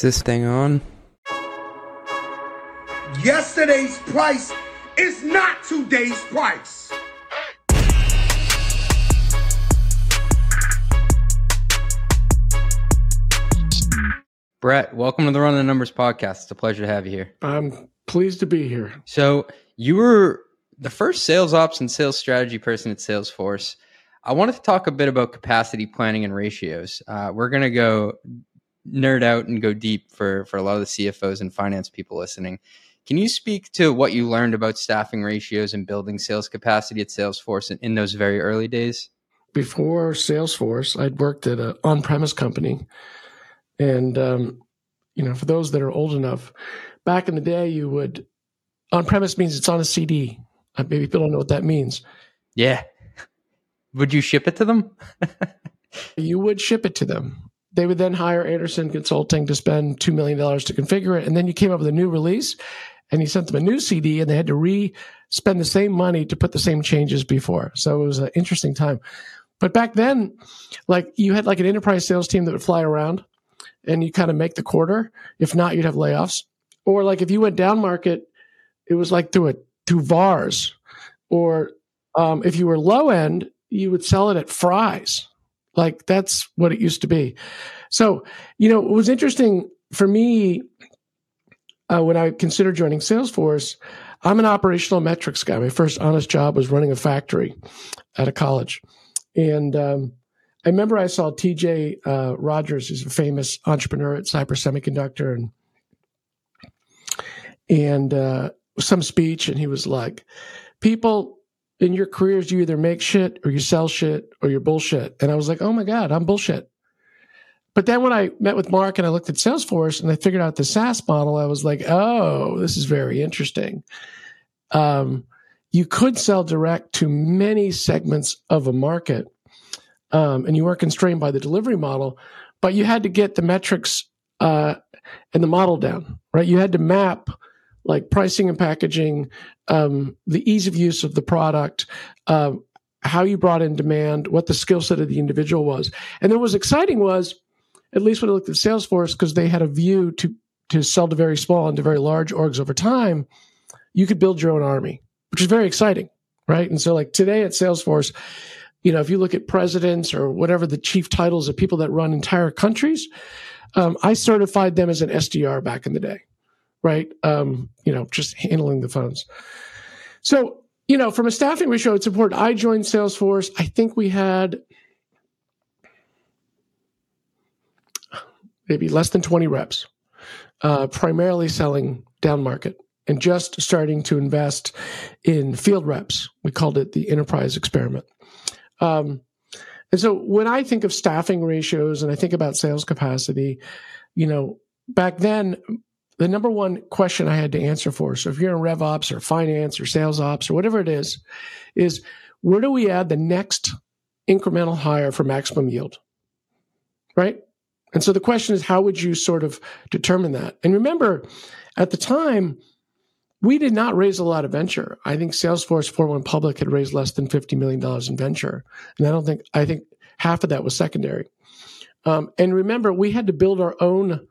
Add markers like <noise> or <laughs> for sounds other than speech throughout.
Is this thing on? Yesterday's price is not today's price. Brett, welcome to the Run the Numbers podcast. It's a pleasure to have you here. I'm pleased to be here. So, you were the first sales ops and sales strategy person at Salesforce. I wanted to talk a bit about capacity planning and ratios. Uh, we're going to go nerd out and go deep for, for a lot of the CFOs and finance people listening. Can you speak to what you learned about staffing ratios and building sales capacity at Salesforce in, in those very early days? Before Salesforce, I'd worked at an on premise company and, um, you know, for those that are old enough, back in the day, you would, on premise means it's on a CD. Uh, maybe people don't know what that means. Yeah. <laughs> Would you ship it to them? <laughs> you would ship it to them. They would then hire Andersen Consulting to spend $2 million to configure it. And then you came up with a new release and you sent them a new CD and they had to re spend the same money to put the same changes before. So it was an interesting time. But back then, like you had like an enterprise sales team that would fly around and you kind of make the quarter. If not, you'd have layoffs. Or like if you went down market, it was like through a through VARs. Or um, if you were low end, you would sell it at Fry's. Like that's what it used to be. So, you know, it was interesting for me uh, when I considered joining Salesforce. I'm an operational metrics guy. My first honest job was running a factory at a college. And um, I remember I saw TJ uh, Rodgers, who's a famous entrepreneur at Cypress Semiconductor, and and uh, some speech, and he was like, "People in your careers, you either make shit or you sell shit or you're bullshit." And I was like, "Oh my god, I'm bullshit." But then when I met with Mark and I looked at Salesforce and I figured out the SaaS model, I was like, "Oh, this is very interesting." Um, you could sell direct to many segments of a market um, and you weren't constrained by the delivery model, but you had to get the metrics uh, and the model down, right? You had to map like pricing and packaging, um, the ease of use of the product, uh, how you brought in demand, what the skill set of the individual was. And then what was exciting was, at least when I looked at Salesforce, because they had a view to to sell to very small and to very large orgs over time, you could build your own army, which is very exciting, right? And so, like today at Salesforce, you know, if you look at presidents or whatever the chief titles of people that run entire countries, um, I certified them as an SDR back in the day, right? Um, you know, just handling the phones. So, you know, from a staffing ratio, it's important. I joined Salesforce. I think we had maybe less than 20 reps, uh, primarily selling down market and just starting to invest in field reps. We called it the enterprise experiment. Um, and so when I think of staffing ratios and I think about sales capacity, you know, back then, the number one question I had to answer for, so if you're in rev ops or finance or sales ops or whatever it is, is where do we add the next incremental hire for maximum yield? Right? And so the question is, how would you sort of determine that? And remember, at the time, we did not raise a lot of venture. I think Salesforce 41 Public had raised less than $50 million in venture. And I don't think, I think half of that was secondary. Um, and remember, we had to build our own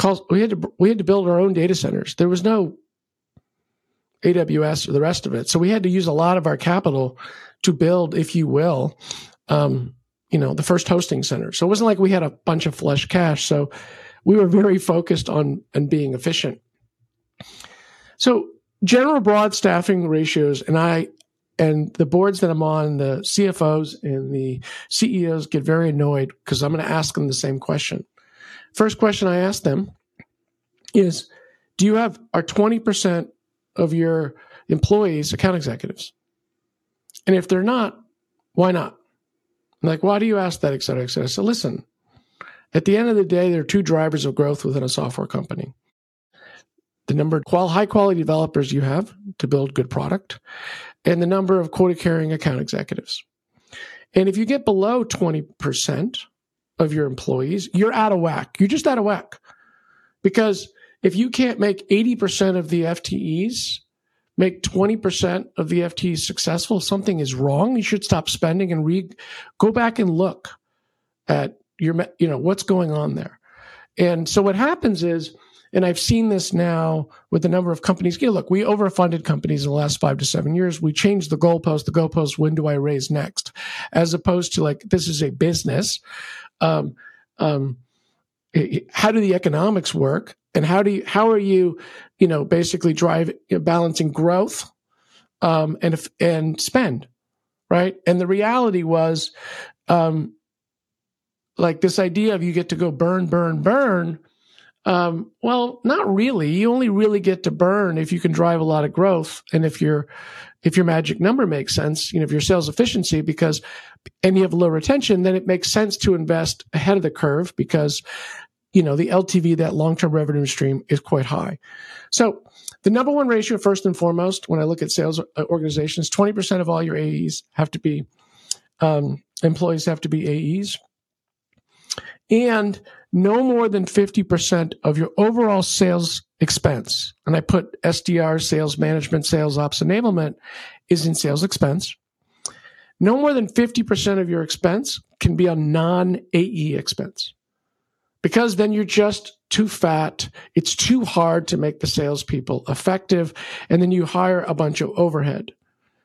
calls. We had to, we had to build our own data centers. There was no AWS or the rest of it. So we had to use a lot of our capital to build, if you will, um, you know, the first hosting center. So it wasn't like we had a bunch of flush cash. So we were very focused on and being efficient. So general broad staffing ratios, and I and the boards that I'm on, the CFOs and the CEOs get very annoyed because I'm going to ask them the same question. First question I ask them is, do you have are 20% of your employees account executives? And if they're not, why not? I'm like, why do you ask that, et cetera, et cetera? So listen, at the end of the day, there are two drivers of growth within a software company the number of high quality developers you have to build good product, and the number of quota carrying account executives. And if you get below 20% of your employees, you're out of whack. You're just out of whack. Because if you can't make 80% of the FTEs make 20% of the FTEs successful, something is wrong. You should stop spending and re- go back and look at your, you know, what's going on there. And so what happens is, and I've seen this now with the number of companies. Know, look, we overfunded companies in the last five to seven years. We changed the goalpost. The goalpost, when do I raise next? As opposed to like, this is a business. Um, um, how do the economics work? And how do you, how are you, you know, basically drive you know, balancing growth, um, and, and spend, right? And the reality was, um, like this idea of you get to go burn, burn, burn um, well, not really. You only really get to burn if you can drive a lot of growth, and if your if your magic number makes sense, you know, if your sales efficiency, because and you have low retention, then it makes sense to invest ahead of the curve because you know the LTV that long term revenue stream is quite high. So the number one ratio, first and foremost, when I look at sales uh, organizations, twenty percent of all your AEs have to be um, employees have to be AEs, and no more than 50% of your overall sales expense, and I put SDR, sales management, sales ops enablement, is in sales expense. No more than 50% of your expense can be a non AE expense because then you're just too fat. It's too hard to make the salespeople effective. And then you hire a bunch of overhead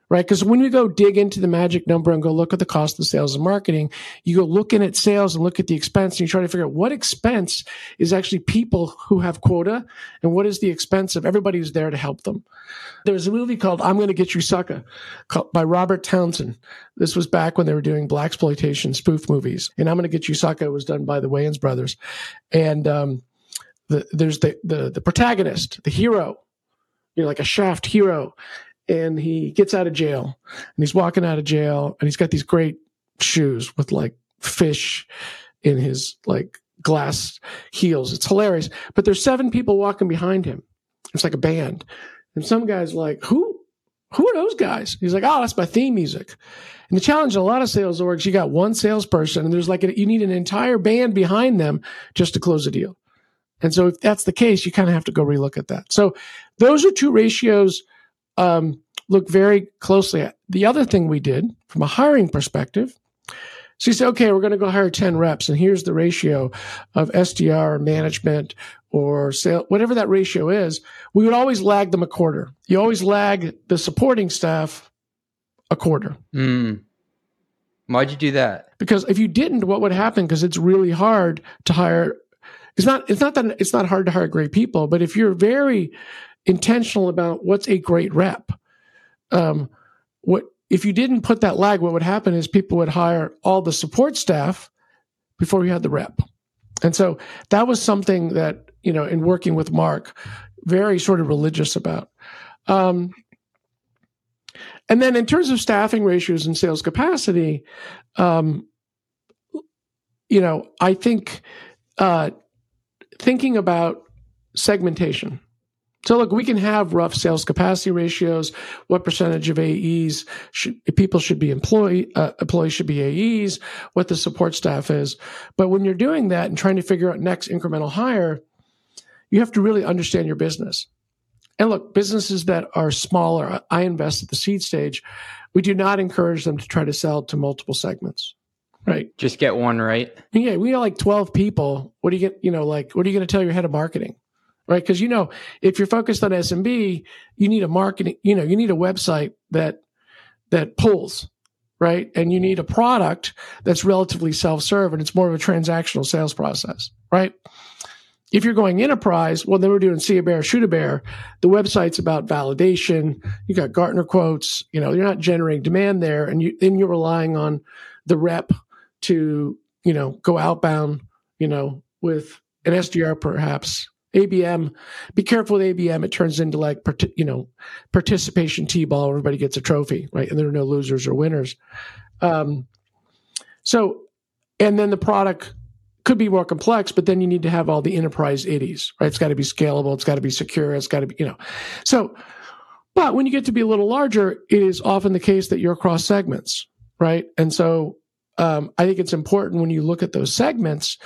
right? Because when you go dig into the magic number and go look at the cost of sales and marketing, you go looking at sales and look at the expense and you try to figure out what expense is actually people who have quota and what is the expense of everybody who's there to help them. There was a movie called I'm Gonna Git You Sucka by Robert Townsend. This was back when they were doing blaxploitation spoof movies. And I'm Gonna Git You Sucka was done by the Wayans brothers. And, um, the, there's the, the, the protagonist, the hero, you know, like a shaft hero and he gets out of jail and he's walking out of jail and he's got these great shoes with like fish in his like glass heels. It's hilarious. But there's seven people walking behind him. It's like a band. And some guy's like, who, who are those guys? He's like, oh, that's my theme music. And the challenge in a lot of sales orgs, you got one salesperson and there's like, a, you need an entire band behind them just to close a deal. And so if that's the case, you kind of have to go relook at that. So those are two ratios um, look very closely at. The other thing we did from a hiring perspective, so you say, okay, we're going to go hire 10 reps, and here's the ratio of SDR management or sale, whatever that ratio is. We would always lag them a quarter. You always lag the supporting staff a quarter. Mm. Why'd you do that? Because if you didn't, what would happen? Because it's really hard to hire. It's not. It's not that it's not hard to hire great people, but if you're very intentional about what's a great rep. Um, what if you didn't put that lag? What would happen is people would hire all the support staff before you had the rep, and so that was something that you know, in working with Mark, very sort of religious about. Um, and then in terms of staffing ratios and sales capacity, um, you know, I think uh, thinking about segmentation so look, we can have rough sales capacity ratios. What percentage of AEs should, people should be employee, uh, employees should be AEs, what the support staff is. But when you're doing that and trying to figure out next incremental hire, you have to really understand your business. And look, businesses that are smaller, I invest at the seed stage. We do not encourage them to try to sell to multiple segments. Right. Just get one right. Yeah. We have like 12 people. What do you get? You know, like, what are you going to tell your head of marketing? Right? Because you know, if you're focused on SMB, you need a marketing, you know, you need a website that that pulls, right? And you need a product that's relatively self-serve and it's more of a transactional sales process, right? If you're going enterprise, well, then we're doing see a bear, shoot a bear. The website's about validation. You got Gartner quotes. You know, you're not generating demand there, and you then you're relying on the rep to you know go outbound. You know, with an SDR perhaps ABM, be careful with ABM. It turns into like, you know, participation T-ball. Everybody gets a trophy, right? And there are no losers or winners. Um, so, and then the product could be more complex, but then you need to have all the enterprise iddies, right? It's got to be scalable. It's got to be secure. It's got to be, you know, so, but when you get to be a little larger, it is often the case that you're across segments, right? And so, um, I think it's important when you look at those segments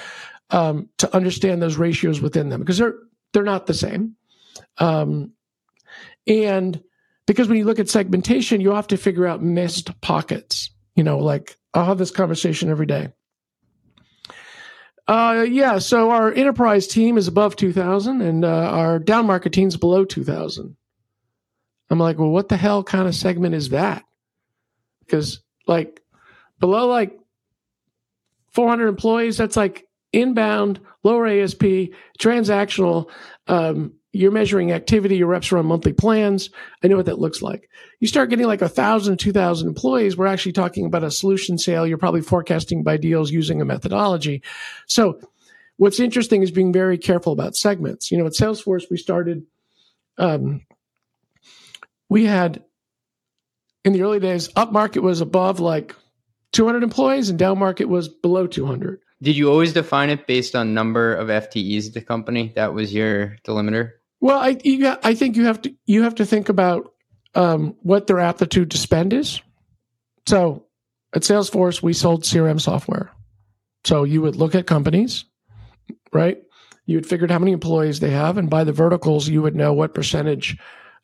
um, to understand those ratios within them because they're they're not the same. Um, and because when you look at segmentation, you have to figure out missed pockets. You know, like I'll have this conversation every day. Uh, yeah. So our enterprise team is above 2000 and uh, our down market team is below 2000. I'm like, well, what the hell kind of segment is that? Because like below like 400 employees, that's like inbound, lower ASP, transactional. Um, you're measuring activity. Your reps are on monthly plans. I know what that looks like. You start getting like a thousand, two thousand employees. We're actually talking about a solution sale. You're probably forecasting by deals using a methodology. So what's interesting is being very careful about segments. You know, at Salesforce, we started, um, we had in the early days, up market was above like 200 employees and down market was below 200. Did you always define it based on number of FTEs at the company? That was your delimiter. Well, I you, I think you have to you have to think about um, what their aptitude to spend is. So at Salesforce, we sold CRM software. So you would look at companies, right? You would figure out how many employees they have, and by the verticals, you would know what percentage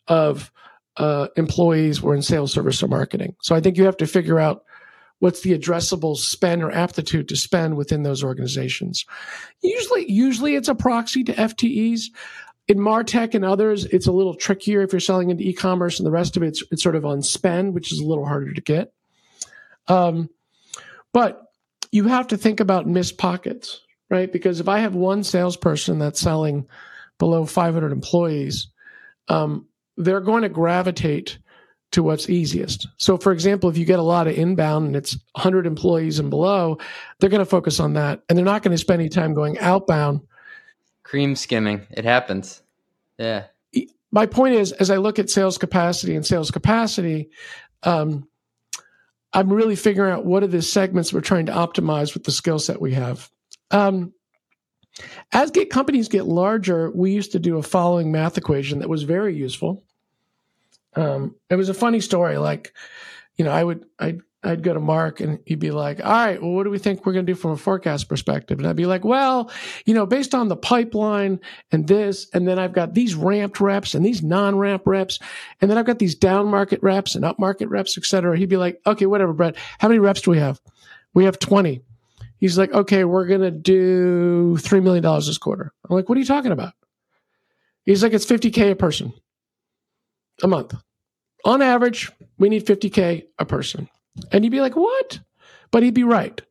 of uh, employees were in sales, service, or marketing. So I think you have to figure out what's the addressable spend or aptitude to spend within those organizations. Usually, usually it's a proxy to FTEs. In Martech and others, it's a little trickier if you're selling into e-commerce and the rest of it's it's sort of on spend, which is a little harder to get. Um, but you have to think about missed pockets, right? Because if I have one salesperson that's selling below 500 employees, um, they're going to gravitate to what's easiest. So, for example, if you get a lot of inbound and it's 100 employees and below, they're going to focus on that, and they're not going to spend any time going outbound cream skimming. It happens. Yeah. My point is, as I look at sales capacity and sales capacity, um, I'm really figuring out what are the segments we're trying to optimize with the skill set we have. Um, as get companies get larger, we used to do a following math equation that was very useful. Um, it was a funny story. Like, you know, I would I I'd go to Mark and he'd be like, all right, well, what do we think we're going to do from a forecast perspective? And I'd be like, well, you know, based on the pipeline and this, and then I've got these ramped reps and these non ramp reps, and then I've got these down market reps and up market reps, et cetera. He'd be like, okay, whatever, Brett, how many reps do we have? We have 20. He's like, okay, we're going to do $3 million this quarter. I'm like, what are you talking about? He's like, it's 50K a person a month. On average, we need 50K a person. And you'd be like, what? But he'd be right.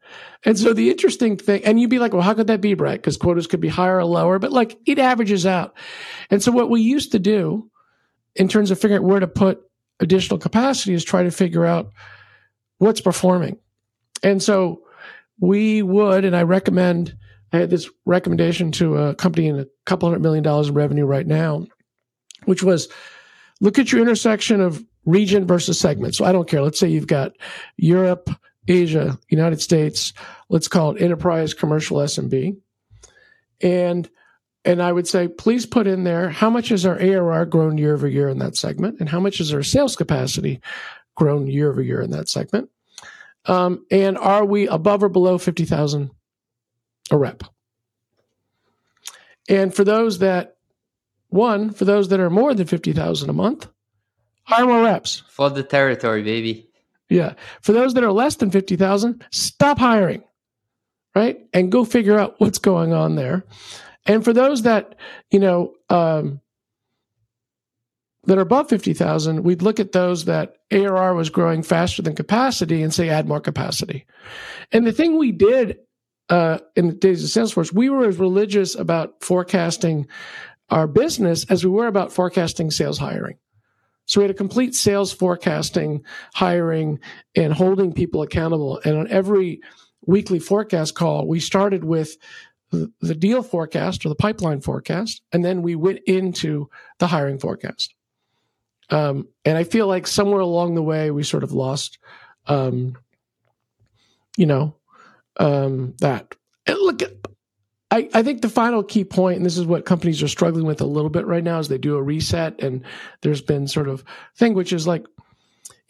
And so the interesting thing, and you'd be like, well, how could that be, Brett? Because quotas could be higher or lower, but like it averages out. And so what we used to do in terms of figuring out where to put additional capacity is try to figure out what's performing. And so we would, and I recommend, I had this recommendation to a company in a couple hundred million dollars in revenue right now, which was look at your intersection of region versus segment. So I don't care. Let's say you've got Europe, Asia, United States. Let's call it enterprise, commercial, SMB, and and I would say please put in there how much has our ARR grown year over year in that segment, and how much is our sales capacity grown year over year in that segment, um, and are we above or below fifty thousand a rep? And for those that one, for those that are more than fifty thousand a month, Hire more reps. Flood the territory, baby. Yeah. For those that are less than 50,000, stop hiring, right? And go figure out what's going on there. And for those that, you know, um, that are above 50,000, we'd look at those that ARR was growing faster than capacity and say add more capacity. And the thing we did uh, in the days of Salesforce, we were as religious about forecasting our business as we were about forecasting sales hiring. So we had a complete sales forecasting, hiring, and holding people accountable. And on every weekly forecast call, we started with the deal forecast or the pipeline forecast, and then we went into the hiring forecast. Um, and I feel like somewhere along the way, we sort of lost, um, you know, um, that. And look, I, I think the final key point, and this is what companies are struggling with a little bit right now, is they do a reset, and there's been sort of thing which is like,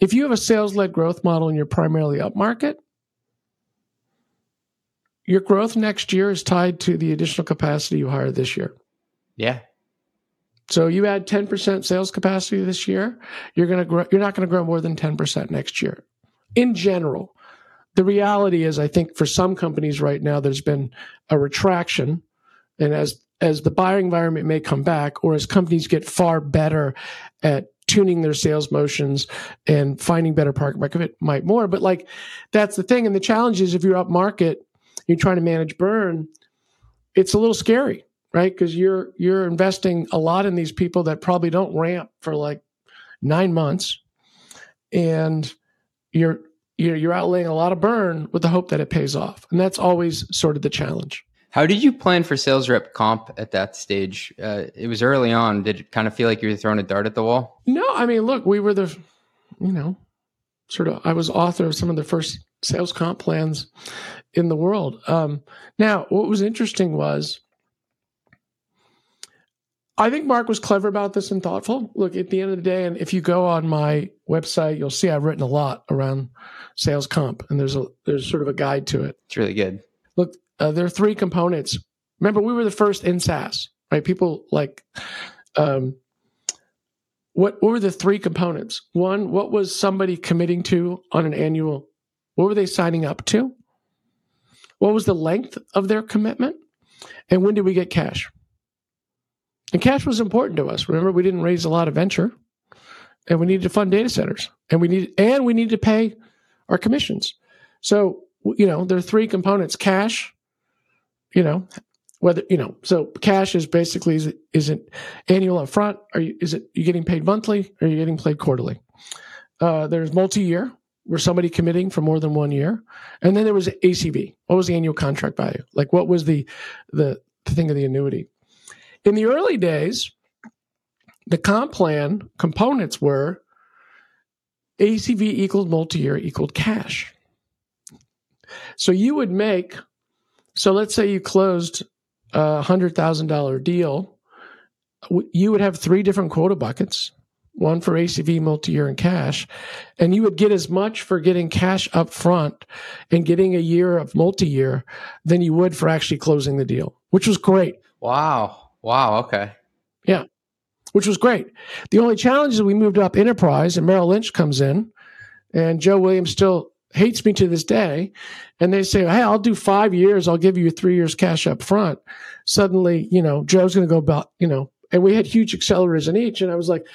if you have a sales led growth model and you're primarily upmarket, your growth next year is tied to the additional capacity you hire this year. Yeah. So you add 10% sales capacity this year, you're going to grow, you're not going to grow more than 10% next year in general. The reality is, I think for some companies right now, there's been a retraction, and as as the buyer environment may come back, or as companies get far better at tuning their sales motions and finding better product market might more. But like that's the thing, and the challenge is if you're up market, you're trying to manage burn, it's a little scary, right? Because you're you're investing a lot in these people that probably don't ramp for like nine months, and you're you're, you're outlaying a lot of burn with the hope that it pays off. And that's always sort of the challenge. How did you plan for sales rep comp at that stage? Uh, it was early on. Did it kind of feel like you were throwing a dart at the wall? No, I mean, look, we were the, you know, sort of, I was author of some of the first sales comp plans in the world. Um, now, what was interesting was I think Mark was clever about this and thoughtful. Look, at the end of the day, and if you go on my website, you'll see I've written a lot around sales comp, and there's a there's sort of a guide to it. It's really good. Look, uh, there are three components. Remember, we were the first in SaaS, right? People like, um, what what were the three components? One, what was somebody committing to on an annual? What were they signing up to? What was the length of their commitment? And when did we get cash? And cash was important to us. Remember, we didn't raise a lot of venture, and we needed to fund data centers, and we needed and we needed to pay our commissions. So you know, there are three components: cash. You know, whether you know, so cash is basically is it, is it annual upfront? Are you is it you getting paid monthly? Or are you getting paid quarterly? Uh, there's multi-year where somebody committing for more than one year, and then there was ACV. What was the annual contract value? Like what was the the, the thing of the annuity? In the early days, the comp plan components were ACV equaled multi year equaled cash. So you would make, so let's say you closed a $100,000 deal, you would have three different quota buckets one for ACV multi year and cash. And you would get as much for getting cash up front and getting a year of multi year than you would for actually closing the deal, which was great. Wow. Wow. Okay. Yeah, which was great. The only challenge is we moved up enterprise, and Merrill Lynch comes in, and Joe Williams still hates me to this day. And they say, "Hey, I'll do five years. I'll give you three years cash up front." Suddenly, you know, Joe's going to go about, you know, and we had huge accelerators in each, and I was like.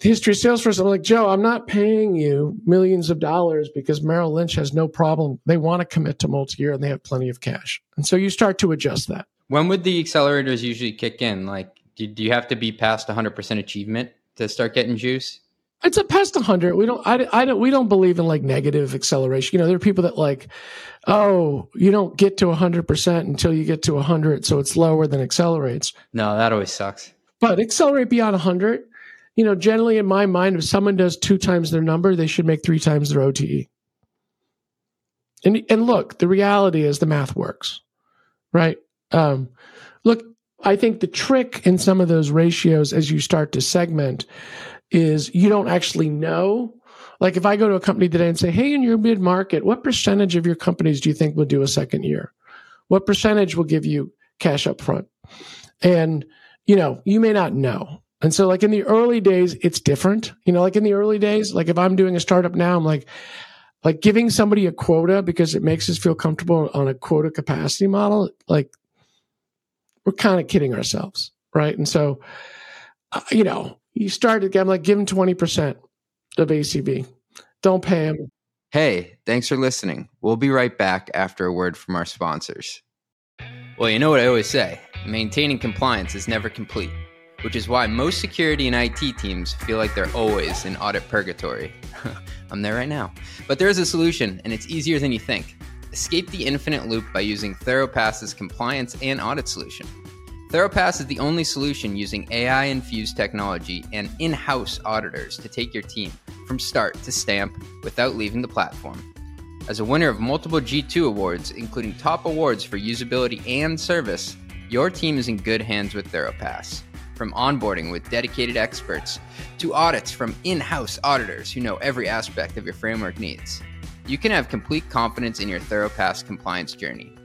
The history of Salesforce, I'm like, Joe, I'm not paying you millions of dollars because Merrill Lynch has no problem. They want to commit to multi year and they have plenty of cash. And so you start to adjust that. When would the accelerators usually kick in? Like, do, do you have to be past 100% achievement to start getting juice? It's a past 100. We don't, I, I don't, we don't believe in like negative acceleration. You know, there are people that like, oh, you don't get to 100% until you get to 100. So it's lower than accelerates. No, that always sucks. But accelerate beyond 100. You know, generally in my mind, if someone does two times their number, they should make three times their OTE. And, and look, the reality is the math works, right? Um, look, I think the trick in some of those ratios as you start to segment is you don't actually know. Like if I go to a company today and say, hey, in your mid market, what percentage of your companies do you think will do a second year? What percentage will give you cash up front? And, you know, you may not know. And so, like in the early days, it's different. You know, like in the early days, like if I'm doing a startup now, I'm like, like giving somebody a quota because it makes us feel comfortable on a quota capacity model. Like we're kind of kidding ourselves, right? And so, uh, you know, you start again, like give him 20% of ACV. Don't pay him. Hey, thanks for listening. We'll be right back after a word from our sponsors. Well, you know what I always say maintaining compliance is never complete, which is why most security and IT teams feel like they're always in audit purgatory. <laughs> I'm there right now. But there is a solution, and it's easier than you think. Escape the infinite loop by using ThoroPass's compliance and audit solution. ThoroPass is the only solution using AI infused technology and in house auditors to take your team from start to stamp without leaving the platform. As a winner of multiple G2 awards, including top awards for usability and service, your team is in good hands with ThoroPass. From onboarding with dedicated experts to audits from in house auditors who know every aspect of your framework needs you can have complete confidence in your ThoroPass compliance journey.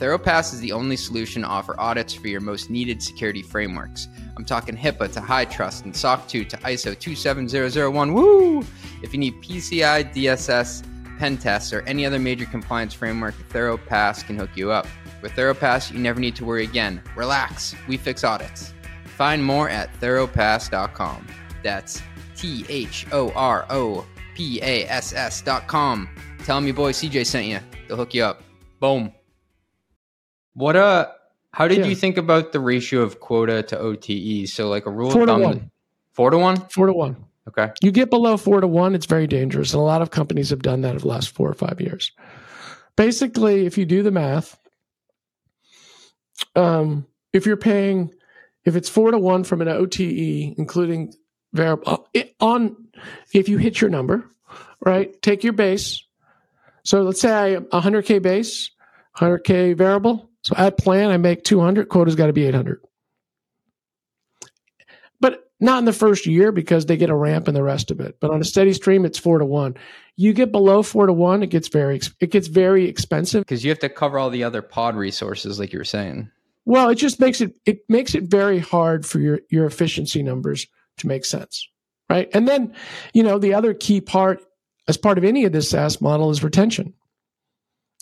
ThoroPass is the only solution to offer audits for your most needed security frameworks. I'm talking HIPAA to HITRUST and SOC 2 to ISO 27001. Woo! If you need PCI DSS, pen tests, or any other major compliance framework, Thoropass can hook you up. With Thoropass, you never need to worry again. Relax, we fix audits. Find more at thoropass.com. That's T H O R O P A S S.com. Tell them your boy CJ sent you. They'll hook you up. Boom. What uh how did Yeah. you think about the ratio of quota to OTE? So like a rule Four of to one. four to one? Four to one. Okay. You get below four to one, it's very dangerous. And a lot of companies have done that over the last four or five years. Basically, if you do the math, um, if you're paying, if it's four to one from an OTE, including variable on, if you hit your number, right? Take your base. So let's say I am 100k base, 100k variable. So at plan, I make 200. Quota's got to be 800 but not in the first year because they get a ramp in the rest of it. But on a steady stream, it's four to one. You get below four to one, it gets very it gets very expensive. Because you have to cover all the other pod resources, like you were saying. Well, it just makes it it makes it very hard for your your efficiency numbers to make sense, right? And then, you know, the other key part as part of any of this SaaS model is retention,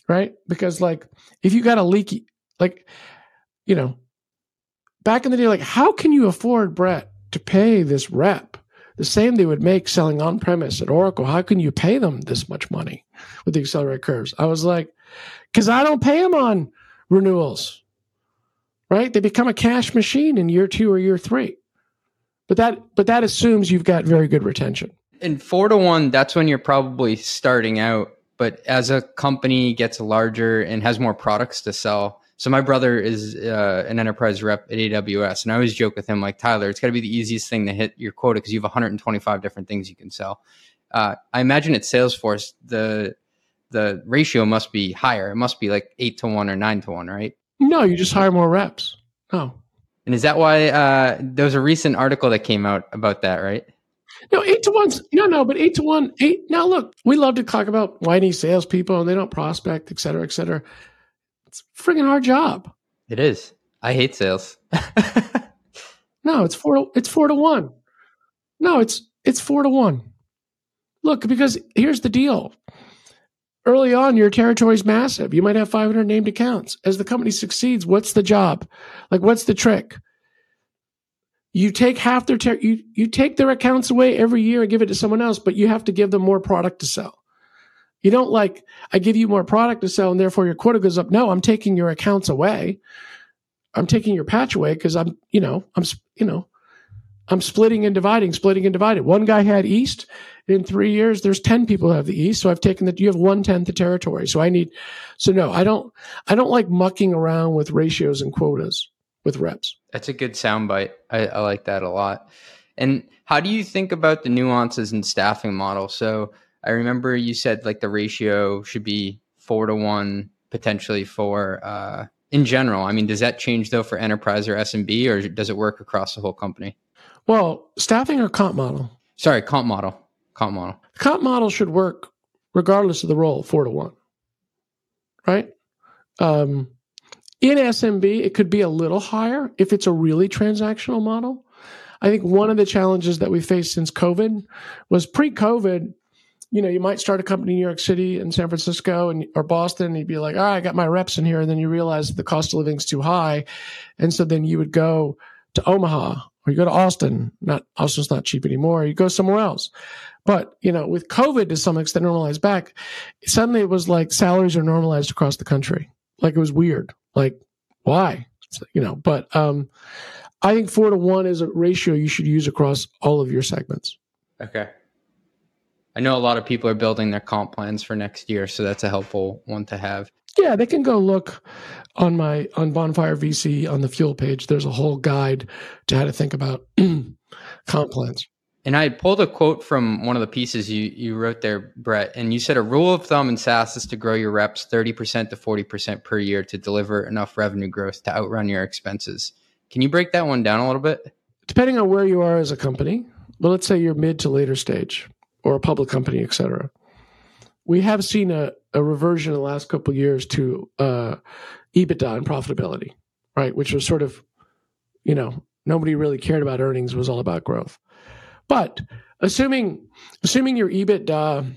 right? Because like if you got a leaky, like, you know, back in the day, like how can you afford Brett to pay this rep the same they would make selling on premise at Oracle? How can you pay them this much money with the accelerate curves? I was like, because I don't pay them on renewals right? They become a cash machine in year two or year three. But that but that assumes you've got very good retention. And four to one, that's when you're probably starting out. But as a company gets larger and has more products to sell, so my brother is uh, an enterprise rep at AWS, and I always joke with him like Tyler, it's got to be the easiest thing to hit your quota because you have 125 different things you can sell. Uh, I imagine at Salesforce the the ratio must be higher. It must be like eight to one or nine to one, right? No, you just hire more reps. No. And is that why uh, there was a recent article that came out about that, right? No, eight to one's no, no, but eight to one, eight. Now, look, we love to talk about whiny salespeople and they don't prospect, et cetera, et cetera. It's friggin' hard job. It is. I hate sales. <laughs> No, it's four. To, it's four to one. No, it's it's four to one. Look, because here's the deal. Early on, your territory's massive. You might have 500 named accounts. As the company succeeds, what's the job? Like, what's the trick? You take half their ter- you you take their accounts away every year and give it to someone else, but you have to give them more product to sell. You don't like I give you more product to sell and therefore your quota goes up. No, I'm taking your accounts away. I'm taking your patch away because I'm, you know, I'm, you know, I'm splitting and dividing, splitting and dividing. One guy had East. In three years, there's 10 people have the East. So I've taken that. You have one tenth the territory. So I need, so no, I don't, I don't like mucking around with ratios and quotas with reps. That's a good soundbite. I, I like that a lot. And how do you think about the nuances in staffing model? So I remember you said like the ratio should be four to one potentially for uh, in general. I mean, does that change though for enterprise or SMB, or does it work across the whole company? Well, staffing or comp model? Sorry, comp model. Comp model. comp model should work regardless of the role, four to one. Right? Um, in SMB, it could be a little higher if it's a really transactional model. I think one of the challenges that we faced since COVID was pre-COVID. You know, you might start a company in New York City and San Francisco and or Boston, and you'd be like, "All right, I got my reps in here," and then you realize the cost of living's too high, and so then you would go to Omaha or you go to Austin. Not Austin's not cheap anymore. You go somewhere else. But you know, with COVID to some extent normalized back, suddenly it was like salaries are normalized across the country. Like it was weird. Like why? You know, but um, I think four to one is a ratio you should use across all of your segments. Okay. I know a lot of people are building their comp plans for next year, so that's a helpful one to have. Yeah, they can go look on my on Bonfire VC on the fuel page. There's a whole guide to how to think about <clears throat> comp plans. And I pulled a quote from one of the pieces you, you wrote there, Brett, and you said a rule of thumb in SaaS is to grow your reps 30% to 40% per year to deliver enough revenue growth to outrun your expenses. Can you break that one down a little bit? Depending on where you are as a company, but let's say you're mid to later stage or a public company, et cetera. We have seen a, a reversion in the last couple of years to uh, EBITDA and profitability, right? Which was sort of, you know, nobody really cared about earnings; was all about growth. But assuming assuming your EBITDA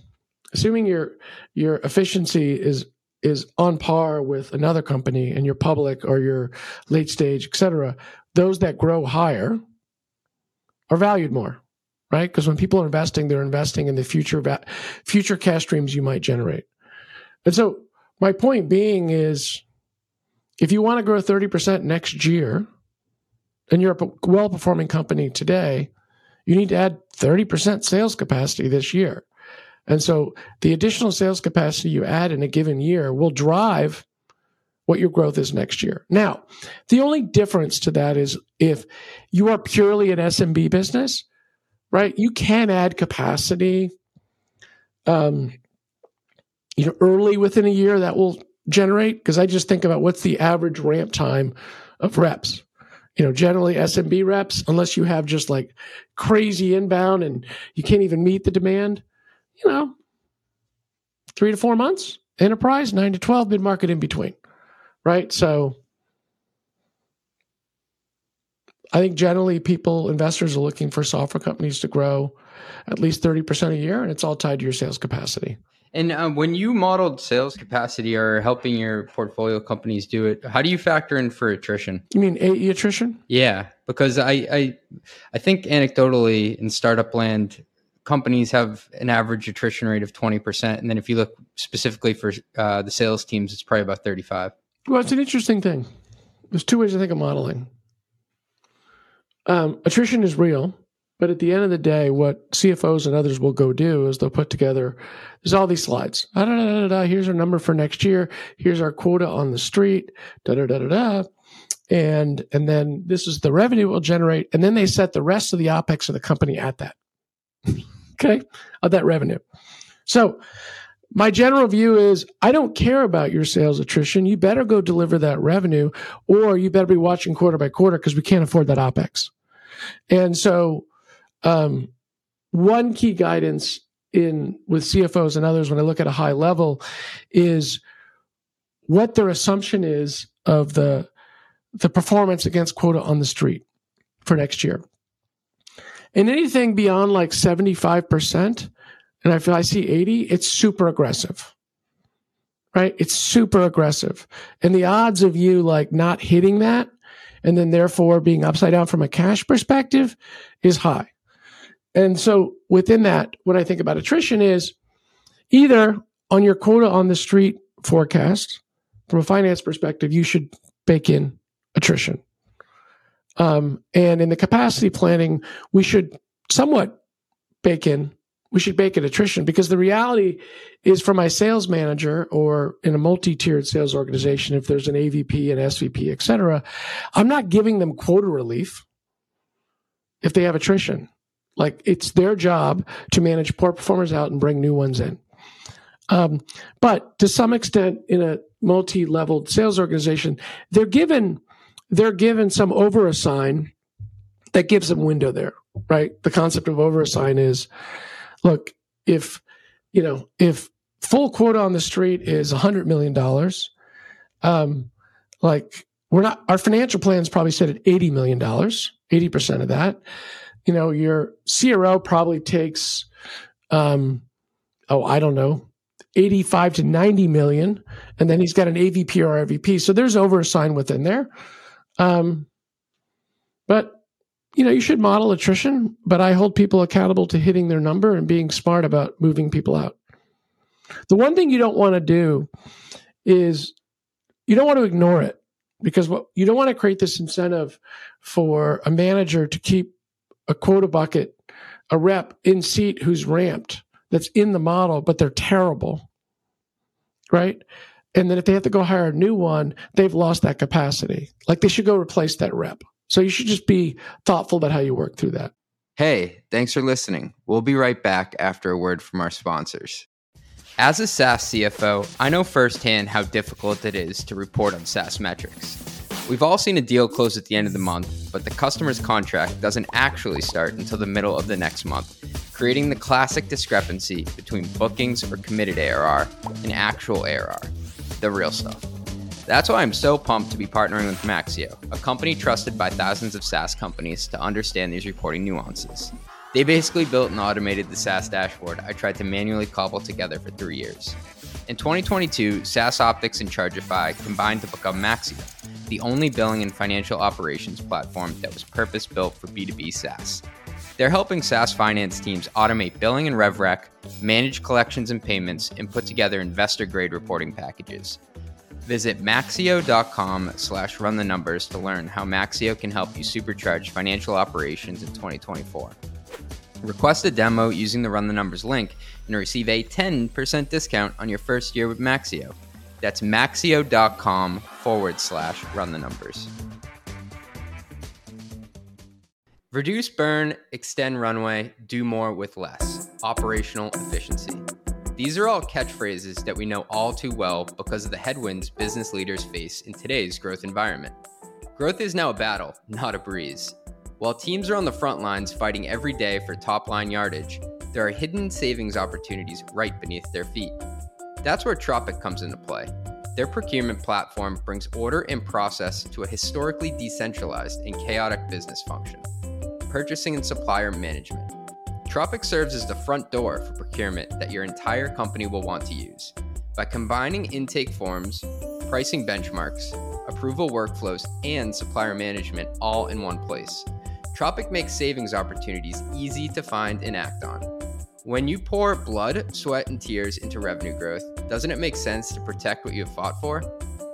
assuming your your efficiency is is on par with another company and you're public or you're late stage, et cetera, those that grow higher are valued more, right? Because when people are investing, they're investing in the future va- future cash streams you might generate. And so my point being is if you want to grow 30% next year and you're a well performing company today, you need to add 30% sales capacity this year. And so the additional sales capacity you add in a given year will drive what your growth is next year. Now, the only difference to that is if you are purely an SMB business, right? You can add capacity um, you know early within a year that will generate because I just think about what's the average ramp time of reps. You know, generally SMB reps, unless you have just like crazy inbound and you can't even meet the demand, you know, three to four months. Enterprise, nine to 12, mid market in between. Right. So I think generally people, investors are looking for software companies to grow at least 30% a year, and it's all tied to your sales capacity. And uh, when you modeled sales capacity or helping your portfolio companies do it, how do you factor in for attrition? You mean AE attrition? Yeah, because I I, I think anecdotally in startup land, companies have an average attrition rate of twenty percent, and then if you look specifically for uh, the sales teams, it's probably about thirty five. Well, it's an interesting thing. There's two ways I think of modeling. Um, attrition is real. But at the end of the day, what CFOs and others will go do is they'll put together, there's all these slides. Da, da, da, da, Here's our number for next year. Here's our quota on the street. Da, da, da, da, da. And, and then this is the revenue we'll generate. And then they set the rest of the OPEX of the company at that. <laughs> okay. Of that revenue. So my general view is I don't care about your sales attrition. You better go deliver that revenue or you better be watching quarter by quarter because we can't afford that OPEX. And so um, one key guidance in with CFOs and others when I look at a high level is what their assumption is of the the performance against quota on the street for next year. And anything beyond like 75%, and I feel I see 80, it's super aggressive. Right? It's super aggressive. And the odds of you like not hitting that and then therefore being upside down from a cash perspective is high. And so within that, what I think about attrition is either on your quota on the street forecast, from a finance perspective, you should bake in attrition. Um, and in the capacity planning, we should somewhat bake in, we should bake in attrition because the reality is for my sales manager or in a multi-tiered sales organization, if there's an AVP, an SVP, et cetera, I'm not giving them quota relief if they have attrition. Like it's their job to manage poor performers out and bring new ones in. Um, but to some extent, in a multi-leveled sales organization, they're given they're given some overassign that gives them window there, right? The concept of overassign is, look, if you know if full quota on the street is a hundred million dollars, um, like we're not our financial plans probably set at eighty million dollars, eighty percent of that you know, your CRO probably takes, um, oh, I don't know, 85 to 90 million. And then he's got an AVP or RVP. So there's over overassign within there. Um, but, you know, you should model attrition, but I hold people accountable to hitting their number and being smart about moving people out. The one thing you don't want to do is you don't want to ignore it because what you don't want to create this incentive for a manager to keep a quota bucket, a rep in seat who's ramped that's in the model, but they're terrible. Right. And then if they have to go hire a new one, they've lost that capacity. Like they should go replace that rep. So you should just be thoughtful about how you work through that. Hey, thanks for listening. We'll be right back after a word from our sponsors. As a SaaS CFO, I know firsthand how difficult it is to report on SaaS metrics. We've all seen a deal close at the end of the month, but the customer's contract doesn't actually start until the middle of the next month, creating the classic discrepancy between bookings or committed ARR and actual ARR, the real stuff. That's why I'm so pumped to be partnering with Maxio, a company trusted by thousands of SaaS companies to understand these reporting nuances. They basically built and automated the SaaS dashboard I tried to manually cobble together for three years. In 2022, SaaS Optics and Chargify combined to become Maxio, the only billing and financial operations platform that was purpose built for B2B SaaS. They're helping SaaS finance teams automate billing and RevRec, manage collections and payments, and put together investor grade reporting packages. Visit maxio.com slash run the numbers to learn how Maxio can help you supercharge financial operations in 2024. Request a demo using the Run the Numbers link and receive a 10% discount on your first year with Maxio. That's maxio.com forward slash run the numbers. Reduce burn, extend runway, do more with less. Operational efficiency. These are all catchphrases that we know all too well because of the headwinds business leaders face in today's growth environment. Growth is now a battle, not a breeze. While teams are on the front lines fighting every day for top line yardage, there are hidden savings opportunities right beneath their feet. That's where Tropic comes into play. Their procurement platform brings order and process to a historically decentralized and chaotic business function purchasing and supplier management. Tropic serves as the front door for procurement that your entire company will want to use. By combining intake forms, pricing benchmarks, approval workflows, and supplier management all in one place, Tropic makes savings opportunities easy to find and act on. When you pour blood, sweat, and tears into revenue growth, doesn't it make sense to protect what you have fought for?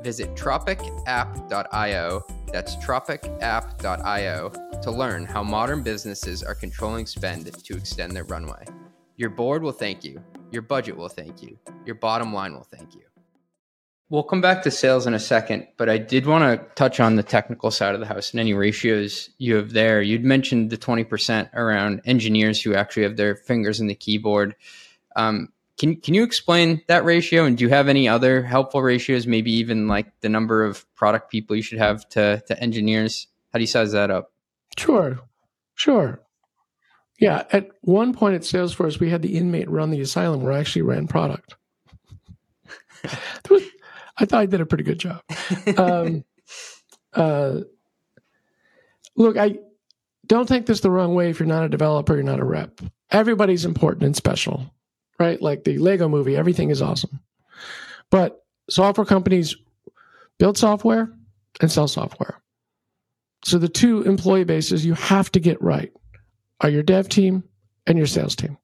Visit tropicapp.io, that's tropicapp.io, to learn how modern businesses are controlling spend to extend their runway. Your board will thank you, your budget will thank you, your bottom line will thank you. We'll come back to sales in a second, but I did want to touch on the technical side of the house and any ratios you have there. You'd mentioned the 20% around engineers who actually have their fingers in the keyboard. Um, can, can you explain that ratio? And do you have any other helpful ratios, maybe even like the number of product people you should have to, to engineers? How do you size that up? Sure. Sure. Yeah. At one point at Salesforce, we had the inmate run the asylum where I actually ran product. <laughs> was, I thought I did a pretty good job. Um, <laughs> uh, look, I don't take this the wrong way. If you're not a developer, you're not a rep. Everybody's important and special, right? Like the Lego movie, everything is awesome. But software companies build software and sell software. So the two employee bases you have to get right are your dev team and your sales team.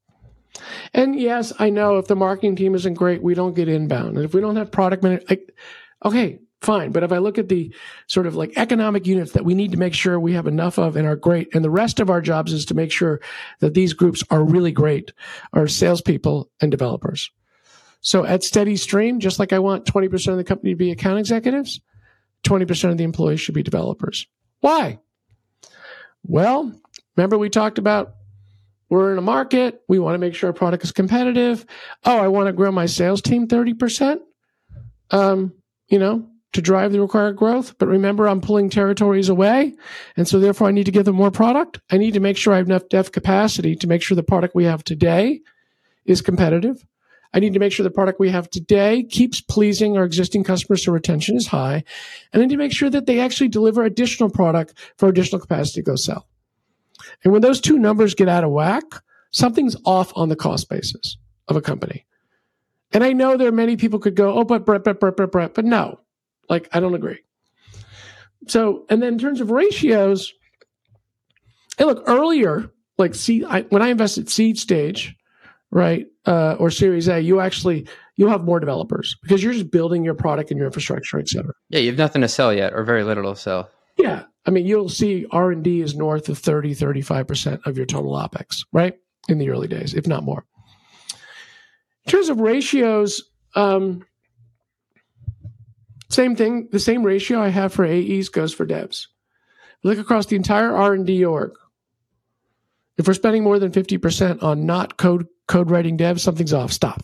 And yes, I know if the marketing team isn't great, we don't get inbound. And if we don't have product manager, okay, fine. But if I look at the sort of like economic units that we need to make sure we have enough of and are great, and the rest of our jobs is to make sure that these groups are really great, are salespeople and developers. So at steady stream, just like I want 20% of the company to be account executives, 20% of the employees should be developers. Why? Well, remember we talked about we're in a market. We want to make sure our product is competitive. Oh, I want to grow my sales team 30%. Um, you know, to drive the required growth. But remember, I'm pulling territories away. And so therefore I need to give them more product. I need to make sure I have enough dev capacity to make sure the product we have today is competitive. I need to make sure the product we have today keeps pleasing our existing customers so retention is high. And I need to make sure that they actually deliver additional product for additional capacity to go sell. And when those two numbers get out of whack, something's off on the cost basis of a company. And I know there are many people could go, oh, but Brett, Brett, Brett, Brett, Brett, but no, like I don't agree. So, and then in terms of ratios, hey, look earlier, like see, I, when I invested seed stage, right, uh, or Series A, you actually you'll have more developers because you're just building your product and your infrastructure, et cetera. Yeah, you have nothing to sell yet, or very little to sell. Yeah, I mean, you'll see R and D is north of 30, 35 percent of your total opex, right, in the early days, if not more. In terms of ratios, um, same thing. The same ratio I have for AEs goes for devs. Look across the entire R and D org. If we're spending more than 50% on not code code writing devs, something's off. Stop.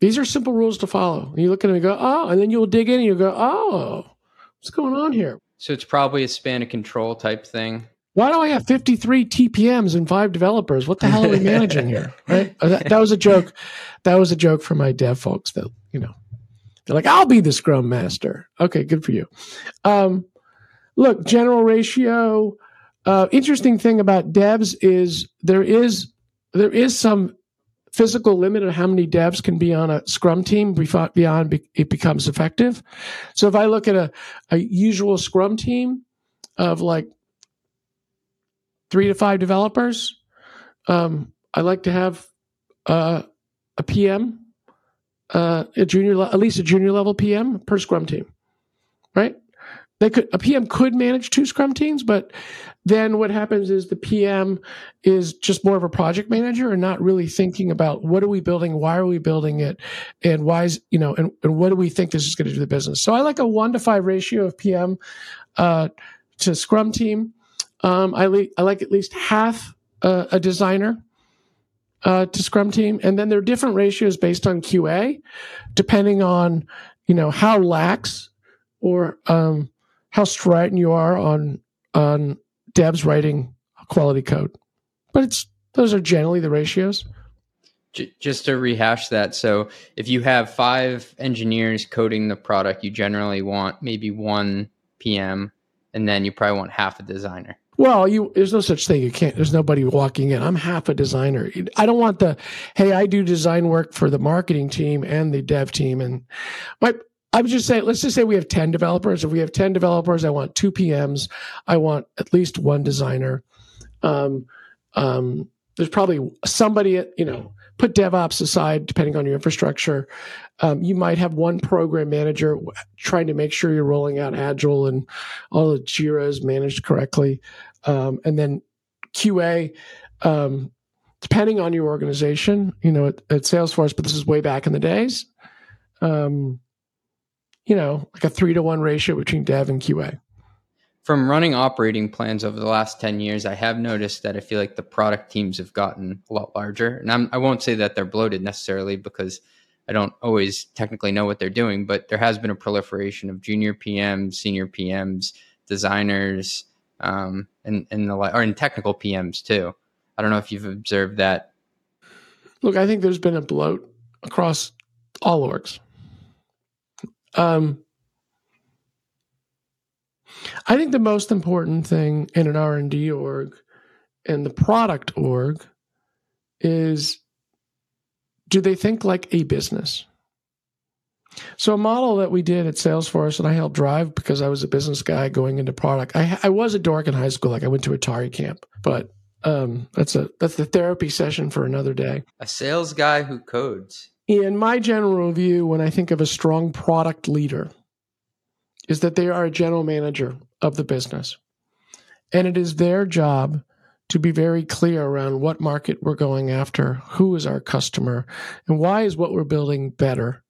These are simple rules to follow. You look at them and go, oh, and then you'll dig in and you'll go, oh, what's going on here? So it's probably a span of control type thing. Why do I have 53 TPMs and five developers? What the hell are we managing here? <laughs> Right? Uh, that, that was a joke. That was a joke for my dev folks that, you know, they're like, I'll be the scrum master. Okay, good for you. Um, look, general ratio, Uh, interesting thing about devs is there is there is some physical limit of how many devs can be on a scrum team beyond it becomes effective. So if I look at a, a usual scrum team of like three to five developers, um, I like to have uh, a PM, uh, a junior, at least a junior level PM per scrum team, right? They could a PM could manage two scrum teams, but then what happens is the PM is just more of a project manager and not really thinking about what are we building, why are we building it, and why is you know, and, and what do we think this is going to do the business. So I like a one to five ratio of PM uh, to scrum team. Um, I, le- I like at least half uh, a designer uh, to Scrum team, and then there are different ratios based on QA, depending on you know how lax or um, how strident you are on on devs writing quality code. But it's those are generally the ratios. Just to rehash that, so if you have five engineers coding the product, you generally want maybe one PM, and then you probably want half a designer. Well, you there's no such thing. You can't. There's nobody walking in. I'm half a designer. I don't want the hey, I do design work for the marketing team and the dev team. And my I would just say, let's just say we have 10 developers. If we have 10 developers, I want two PMs. I want at least one designer. Um, um, there's probably somebody, you know, put DevOps aside, depending on your infrastructure. Um, you might have one program manager trying to make sure you're rolling out Agile and all the Jira is managed correctly. Um, and then QA, um, depending on your organization, you know, at, at, Salesforce, but this is way back in the days, um, you know, like a three to one ratio between dev and QA. From running operating plans over the last 10 years, I have noticed that I feel like the product teams have gotten a lot larger. And I'm, I will not say that they're bloated necessarily because I don't always technically know what they're doing, but there has been a proliferation of junior PMs, senior PMs, designers, um, and, and the like, or in technical PMs too. I don't know if you've observed that. Look, I think there's been a bloat across all orgs. Um, I think the most important thing in an R and D org and the product org is do they think like a business? So a model that we did at Salesforce and I helped drive because I was a business guy going into product. I, I was a dork in high school. Like I went to Atari camp, but um, that's a that's the therapy session for another day. A sales guy who codes. In my general view, when I think of a strong product leader, is that they are a general manager of the business, and it is their job to be very clear around what market we're going after, who is our customer, and why is what we're building better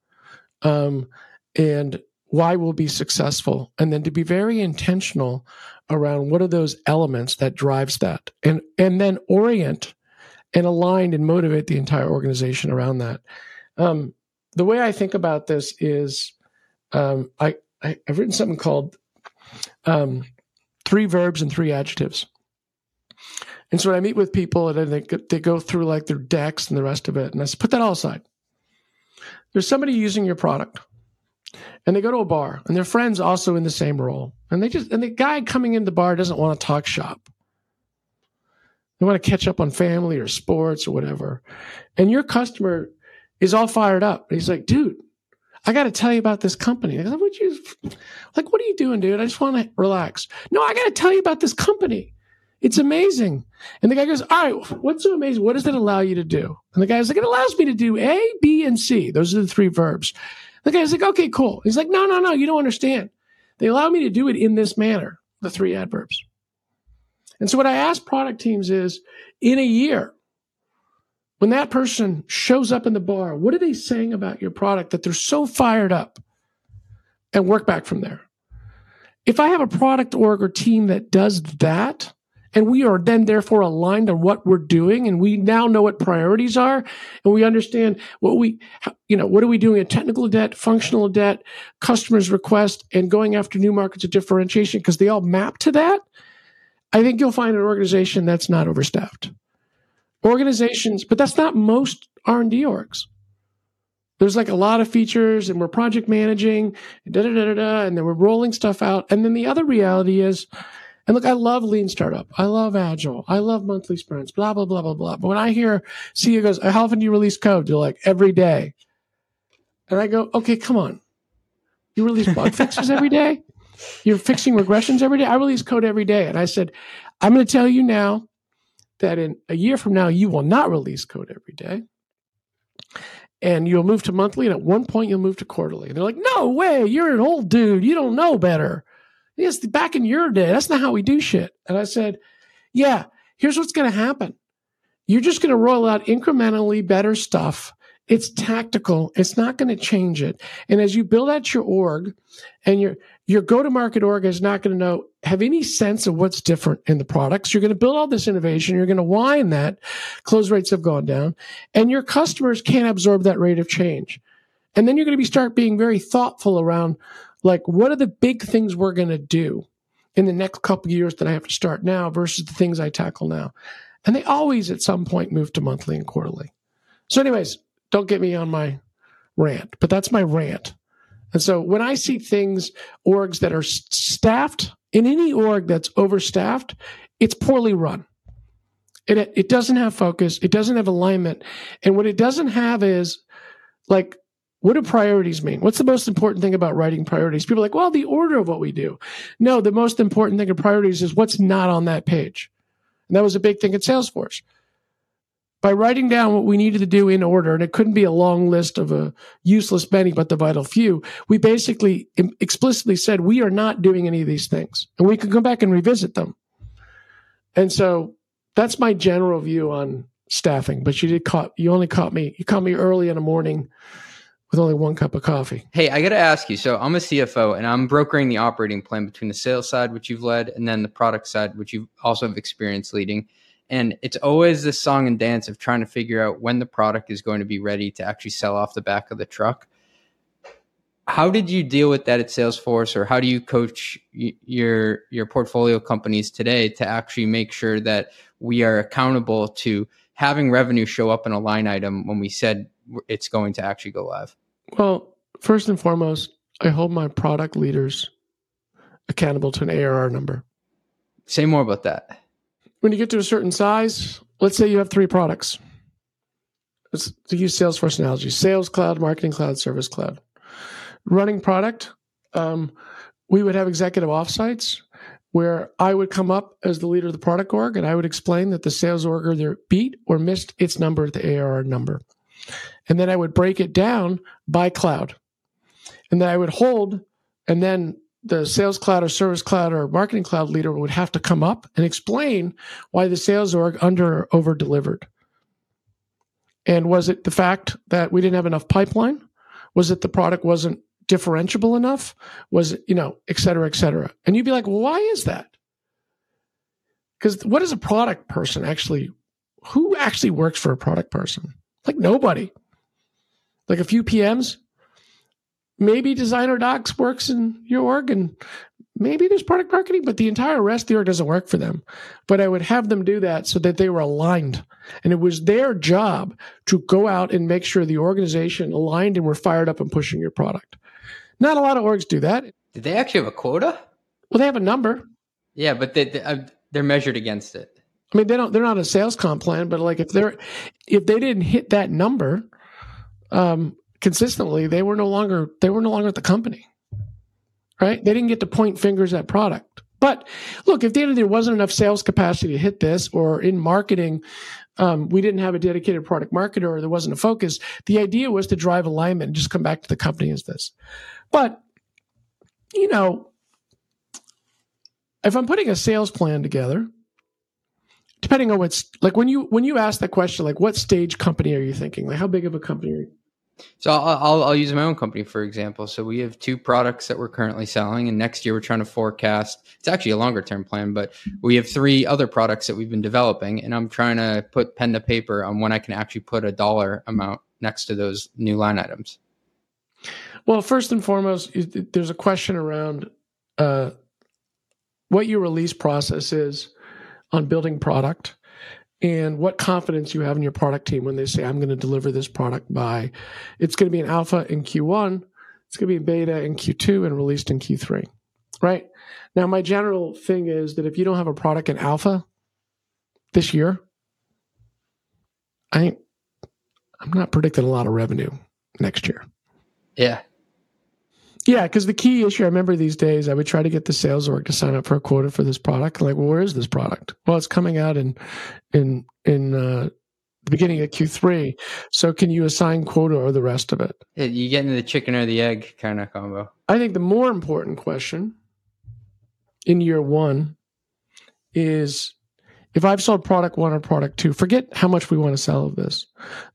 um, and why we'll be successful. And then to be very intentional around what are those elements that drives that. And and then orient and align and motivate the entire organization around that um, the way i think about this is um, I, I have written something called um, three verbs and three adjectives. And so when i meet with people and they, they go through like their decks and the rest of it and i say put that all aside. There's somebody using your product and they go to a bar and their friends also in the same role and they just and the guy coming in the bar doesn't want to talk shop. They want to catch up on family or sports or whatever. And your customer is all fired up he's like dude i got to tell you about this company like, what you like what are you doing dude i just want to relax no i got to tell you about this company it's amazing. And the guy goes, All right, what's so amazing? What does it allow you to do? And the guy's like, It allows me to do A, B, and C. Those are the three verbs. The guy's like, Okay, cool. He's like, No, no, no, you don't understand. They allow me to do it in this manner, the three adverbs. And so what I ask product teams is in a year, when that person shows up in the bar, what are they saying about your product that they're so fired up? And work back from there. If I have a product org or team that does that, and we are then therefore aligned on what we're doing and we now know what priorities are and we understand what we you know what are we doing a technical debt functional debt customers request and going after new markets of differentiation because they all map to that i think you'll find an organization that's not overstaffed organizations but that's not most r&d orgs there's like a lot of features and we're project managing da, da, da, da, da, and then we're rolling stuff out and then the other reality is And look, I love lean startup. I love agile. I love monthly sprints, blah, blah, blah, blah, blah. But when I hear CEO goes, how often do you release code? They're like, every day. And I go, okay, come on. You release <laughs> bug fixes every day? You're fixing regressions every day? I release code every day. And I said, I'm going to tell you now that in a year from now, you will not release code every day. And you'll move to monthly. And at one point, you'll move to quarterly. And they're like, no way. You're an old dude. You don't know better. Yes, back in your day, that's not how we do shit. And I said, yeah, here's what's going to happen. You're just going to roll out incrementally better stuff. It's tactical. It's not going to change it. And as you build out your org and your, your go to market org is not going to know, have any sense of what's different in the products. You're going to build all this innovation. You're going to whine that close rates have gone down and your customers can't absorb that rate of change. And then you're going to be start being very thoughtful around like what are the big things we're going to do in the next couple years that I have to start now versus the things I tackle now. And they always at some point move to monthly and quarterly. So anyways, don't get me on my rant, but that's my rant. And so when I see things, orgs that are staffed in any org that's overstaffed, it's poorly run. It, it doesn't have focus. It doesn't have alignment. And what it doesn't have is like what do priorities mean? What's the most important thing about writing priorities? People are like, well, the order of what we do. No, the most important thing of priorities is what's not on that page. And that was a big thing at Salesforce. By writing down what we needed to do in order, and it couldn't be a long list of a useless many, but the vital few, we basically explicitly said we are not doing any of these things. And we can come back and revisit them. And so that's my general view on staffing. But you did caught you only caught me you caught me early in the morning with only one cup of coffee. Hey, I got to ask you. So I'm a CFO and I'm brokering the operating plan between the sales side, which you've led, and then the product side, which you also have experience leading. And it's always this song and dance of trying to figure out when the product is going to be ready to actually sell off the back of the truck. How did you deal with that at Salesforce, or how do you coach your your portfolio companies today to actually make sure that we are accountable to having revenue show up in a line item when we said it's going to actually go live? Well, first and foremost, I hold my product leaders accountable to an ARR number. Say more about that. When you get to a certain size, let's say you have three products. Let's use Salesforce analogy: Sales Cloud, Marketing Cloud, Service Cloud. Running product, um, we would have executive offsites where I would come up as the leader of the product org and I would explain that the sales org either beat or missed its number, the ARR number. And then I would break it down by cloud. And then I would hold, and then the sales cloud or service cloud or marketing cloud leader would have to come up and explain why the sales org under or over delivered. And was it the fact that we didn't have enough pipeline? Was it the product wasn't differentiable enough? Was it, you know, et cetera, et cetera? And you'd be like, well, why is that? Because what is a product person actually? Who actually works for a product person? Like nobody. Like a few PMs. Maybe designer docs works in your org and maybe there's product marketing, but the entire rest of the org doesn't work for them. But I would have them do that so that they were aligned. And it was their job to go out and make sure the organization aligned and were fired up and pushing your product. Not a lot of orgs do that. Did they actually have a quota? Well, they have a number. Yeah, but they, they, uh, they're measured against it. I mean, they don't. They're not a sales comp plan, but like if they're if they didn't hit that number um, consistently, they were no longer they were no longer at the company, right? They didn't get to point fingers at product. But look, if there wasn't enough sales capacity to hit this, or in marketing, um, we didn't have a dedicated product marketer, or there wasn't a focus. The idea was to drive alignment and just come back to the company as this. But you know, if I'm putting a sales plan together depending on what's like when you when you ask that question like what stage company are you thinking like how big of a company are you so I'll, I'll, use my own company for example. So we have two products that we're currently selling, and next year we're trying to forecast. It's actually a longer term plan, but we have three other products that we've been developing, and I'm trying to put pen to paper on when I can actually put a dollar amount next to those new line items. Well, first and foremost, there's a question around uh, what your release process is on building product and what confidence you have in your product team when they say, I'm going to deliver this product by, it's going to be an alpha in Q1, it's going to be beta in Q2 and released in Q3. Right. Now, my general thing is that if you don't have a product in alpha this year, I I'm not predicting a lot of revenue next year. Yeah. Yeah, because the key issue I remember these days, I would try to get the sales org to sign up for a quota for this product. Like, well, where is this product? Well, it's coming out in in in uh, the beginning of Q3. So, can you assign quota or the rest of it? yeah. You get into the chicken or the egg kind of combo. I think the more important question in year one is if I've sold product one or product two, forget how much we want to sell of this.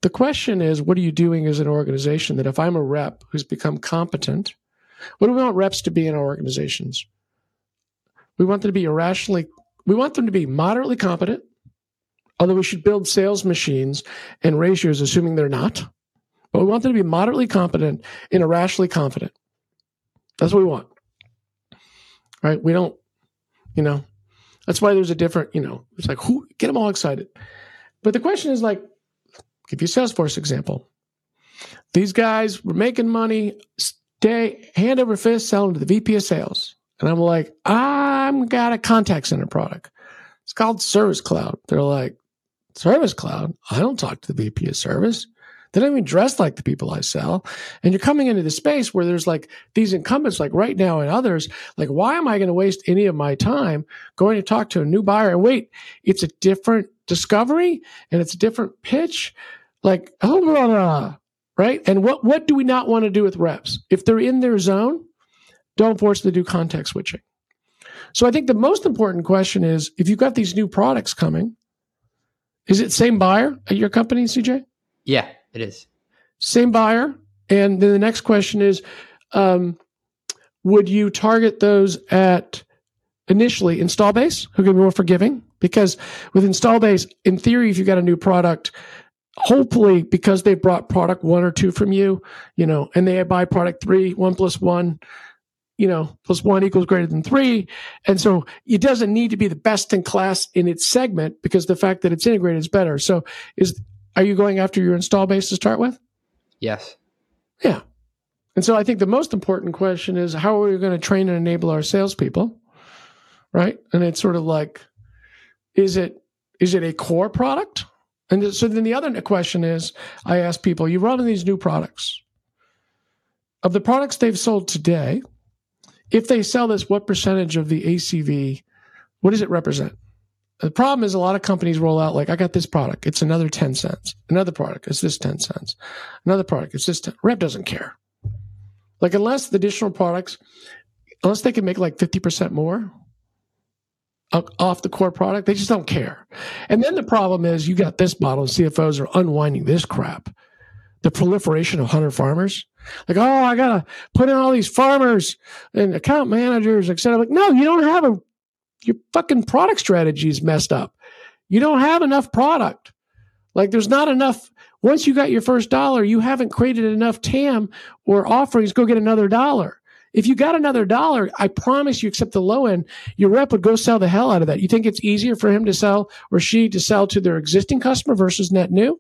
The question is, what are you doing as an organization that if I'm a rep who's become competent, what do we want reps to be in our organizations? We want them to be irrationally, we want them to be moderately competent, although we should build sales machines and ratios assuming they're not. But we want them to be moderately competent and irrationally confident. That's what we want. Right? We don't, you know, that's why there's a different, you know, it's like, who, get them all excited. But the question is like, give you Salesforce example. These guys were making money, stay hand over fist selling to the VP of sales. And I'm like, I'm got a contact center product. It's called Service Cloud. They're like, Service Cloud? I don't talk to the VP of service. They don't even dress like the people I sell. And you're coming into the space where there's like these incumbents, like RightNow and others. Like, why am I going to waste any of my time going to talk to a new buyer? And wait, it's a different discovery and it's a different pitch. Like, oh, blah, blah, right? And what, what do we not want to do with reps? If they're in their zone, don't force them to do context switching. So I think the most important question is if you've got these new products coming, is it same buyer at your company, CJ? Yeah, it is. Same buyer. And then the next question is, um, would you target those at initially install base who can be more forgiving? Because with install base, in theory, if you've got a new product, hopefully because they brought product one or two from you, you know, and they buy product three, one plus one, you know, plus one equals greater than three. And so it doesn't need to be the best in class in its segment because the fact that it's integrated is better. So is, are you going after your install base to start with? Yes. Yeah. And so I think the most important question is how are we going to train and enable our salespeople? Right. And it's sort of like, is it, is it a core product? And so then the other question is I ask people, you run these new products. Of the products they've sold today, if they sell this, what percentage of the ACV, what does it represent? The problem is a lot of companies roll out like, I got this product. It's another 10 cents. Another product. It's this 10 cents. Another product. It's this 10. Rep doesn't care. Like unless the additional products, unless they can make like 50% more off the core product, they just don't care. And then the problem is you got this model and CFOs are unwinding this crap. The proliferation of hunter farmers. Like, oh, I gotta put in all these farmers and account managers, etc. Like, no, you don't have a your fucking product strategy is messed up. You don't have enough product. Like there's not enough. Once you got your first dollar, you haven't created enough TAM or offerings. Go get another dollar. If you got another dollar, I promise you, except the low end, your rep would go sell the hell out of that. You think it's easier for him to sell or she to sell to their existing customer versus net new?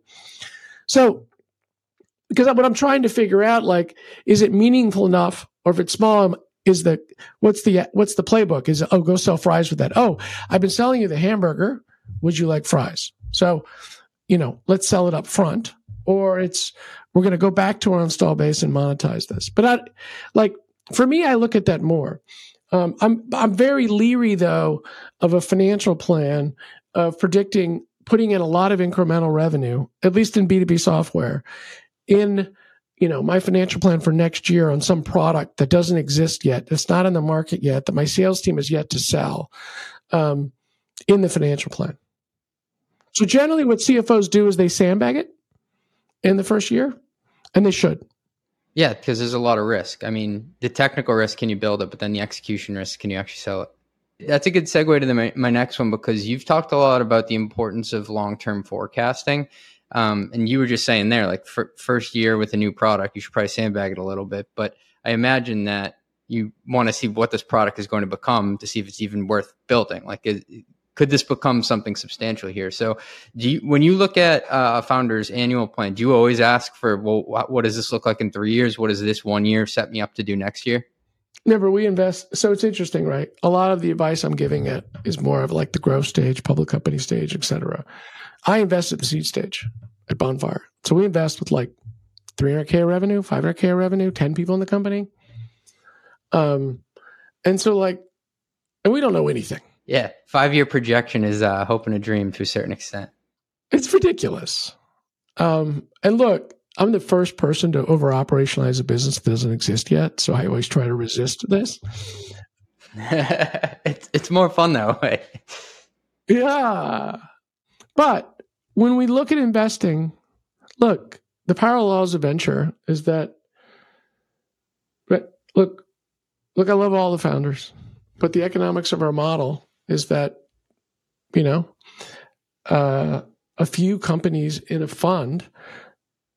So, because what I'm trying to figure out, like, is it meaningful enough, or if it's small, um, is the what's the what's the playbook? Is oh go sell fries with that? Oh, I've been selling you the hamburger. Would you like fries? So, you know, let's sell it up front, or it's we're going to go back to our install base and monetize this. But I like for me, I look at that more. Um, I'm I'm very leery though of a financial plan of predicting putting in a lot of incremental revenue, at least in B2B software, in you know my financial plan for next year on some product that doesn't exist yet, that's not in the market yet, that my sales team is yet to sell, um, in the financial plan. So generally, what CFOs do is they sandbag it in the first year, and they should. Yeah, because there's a lot of risk. I mean, the technical risk, can you build it? But then the execution risk, can you actually sell it? That's a good segue to the, my, my next one because you've talked a lot about the importance of long term forecasting. Um, and you were just saying there, like for, first year with a new product, you should probably sandbag it a little bit. But I imagine that you want to see what this product is going to become to see if it's even worth building. Like, is, could this become something substantial here? So, do you, when you look at uh, a founder's annual plan, do you always ask for, well, what, what does this look like in three years? What does this one year set me up to do next year? Never, we invest. So it's interesting, right? A lot of the advice I'm giving it is more of like the growth stage, public company stage, etc. I invest at the seed stage at Bonfire. So we invest with like 300k revenue, 500k revenue, 10 people in the company. Um, and so like, and we don't know anything. Yeah, five year projection is uh, hope and a dream to a certain extent. It's ridiculous. Um, and look, I'm the first person to over operationalize a business that doesn't exist yet. So I always try to resist this. <laughs> it's it's more fun that way. Yeah. But when we look at investing, look, the parallels of venture is that but look look, I love all the founders, but the economics of our model is that, you know, uh, a few companies in a fund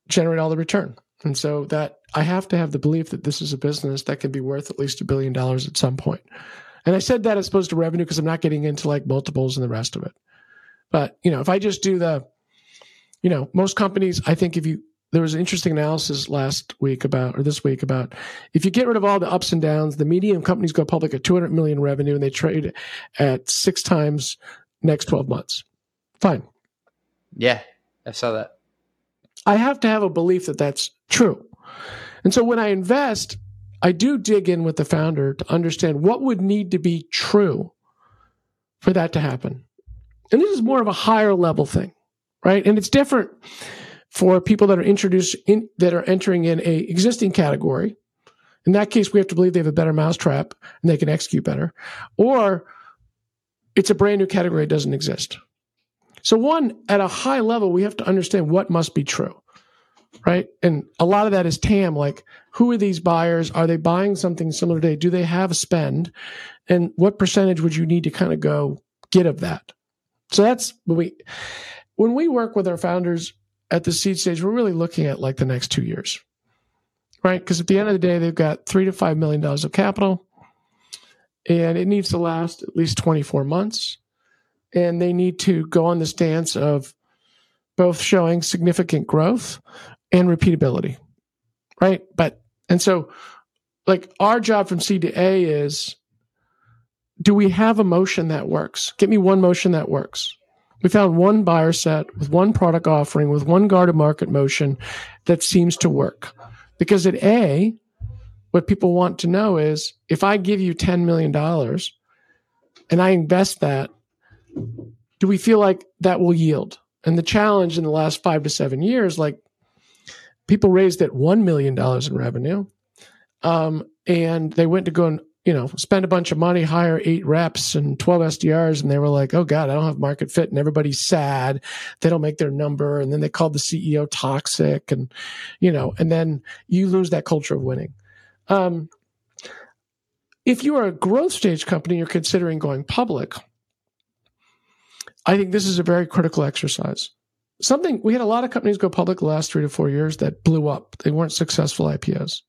generate all the return. And so that I have to have the belief that this is a business that can be worth at least a billion dollars at some point. And I said that as opposed to revenue because I'm not getting into like multiples and the rest of it. But, you know, if I just do the, you know, most companies, I think if you, there was an interesting analysis last week about, or this week about, if you get rid of all the ups and downs, the medium companies go public at 200 million revenue and they trade at six times next 12 months. Fine. Yeah, I saw that. I have to have a belief that that's true. And so when I invest, I do dig in with the founder to understand what would need to be true for that to happen. And this is more of a higher level thing, right? And it's different for people that are introduced in, that are entering in a existing category. In that case, we have to believe they have a better mousetrap and they can execute better. Or it's a brand new category that doesn't exist. So, one, at a high level, we have to understand what must be true, right? And a lot of that is TAM, like who are these buyers? Are they buying something similar today? Do they have spend? And what percentage would you need to kind of go get of that? So that's when we, when we work with our founders at the seed stage, we're really looking at like the next two years, right? Because at the end of the day, they've got three to five million dollars of capital and it needs to last at least 24 months and they need to go on this dance of both showing significant growth and repeatability. Right. But, and so like our job from C to A is do we have a motion that works? Get me one motion that works. We found one buyer set with one product offering with one go to market motion that seems to work. Because at A, what people want to know is if I give you $10 million and I invest that do we feel like that will yield? And the challenge in the last five to seven years, like people raised at $1 million in revenue. Um, and they went to go and, you know, spend a bunch of money, hire eight reps and 12 SDRs. And they were like, oh God, I don't have market fit. And everybody's sad. They don't make their number. And then they called the CEO toxic and, you know, and then you lose that culture of winning. Um, if you are a growth stage company, you're considering going public I think this is a very critical exercise. Something we had a lot of companies go public the last three to four years that blew up. They weren't successful IPOs.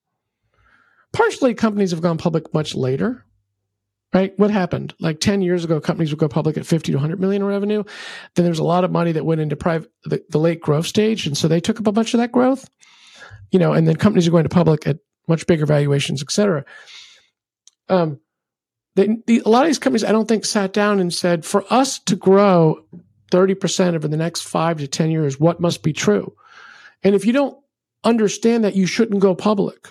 Partially, companies have gone public much later. Right? What happened? Like 10 years ago, companies would go public at 50 to 100 million in revenue. Then there's a lot of money that went into private, the, the late growth stage. And so they took up a bunch of that growth, you know, and then companies are going to public at much bigger valuations, et cetera. Um, they, the, a lot of these companies, I don't think, sat down and said, for us to grow 30% over the next five to 10 years, what must be true? And if you don't understand that, you shouldn't go public,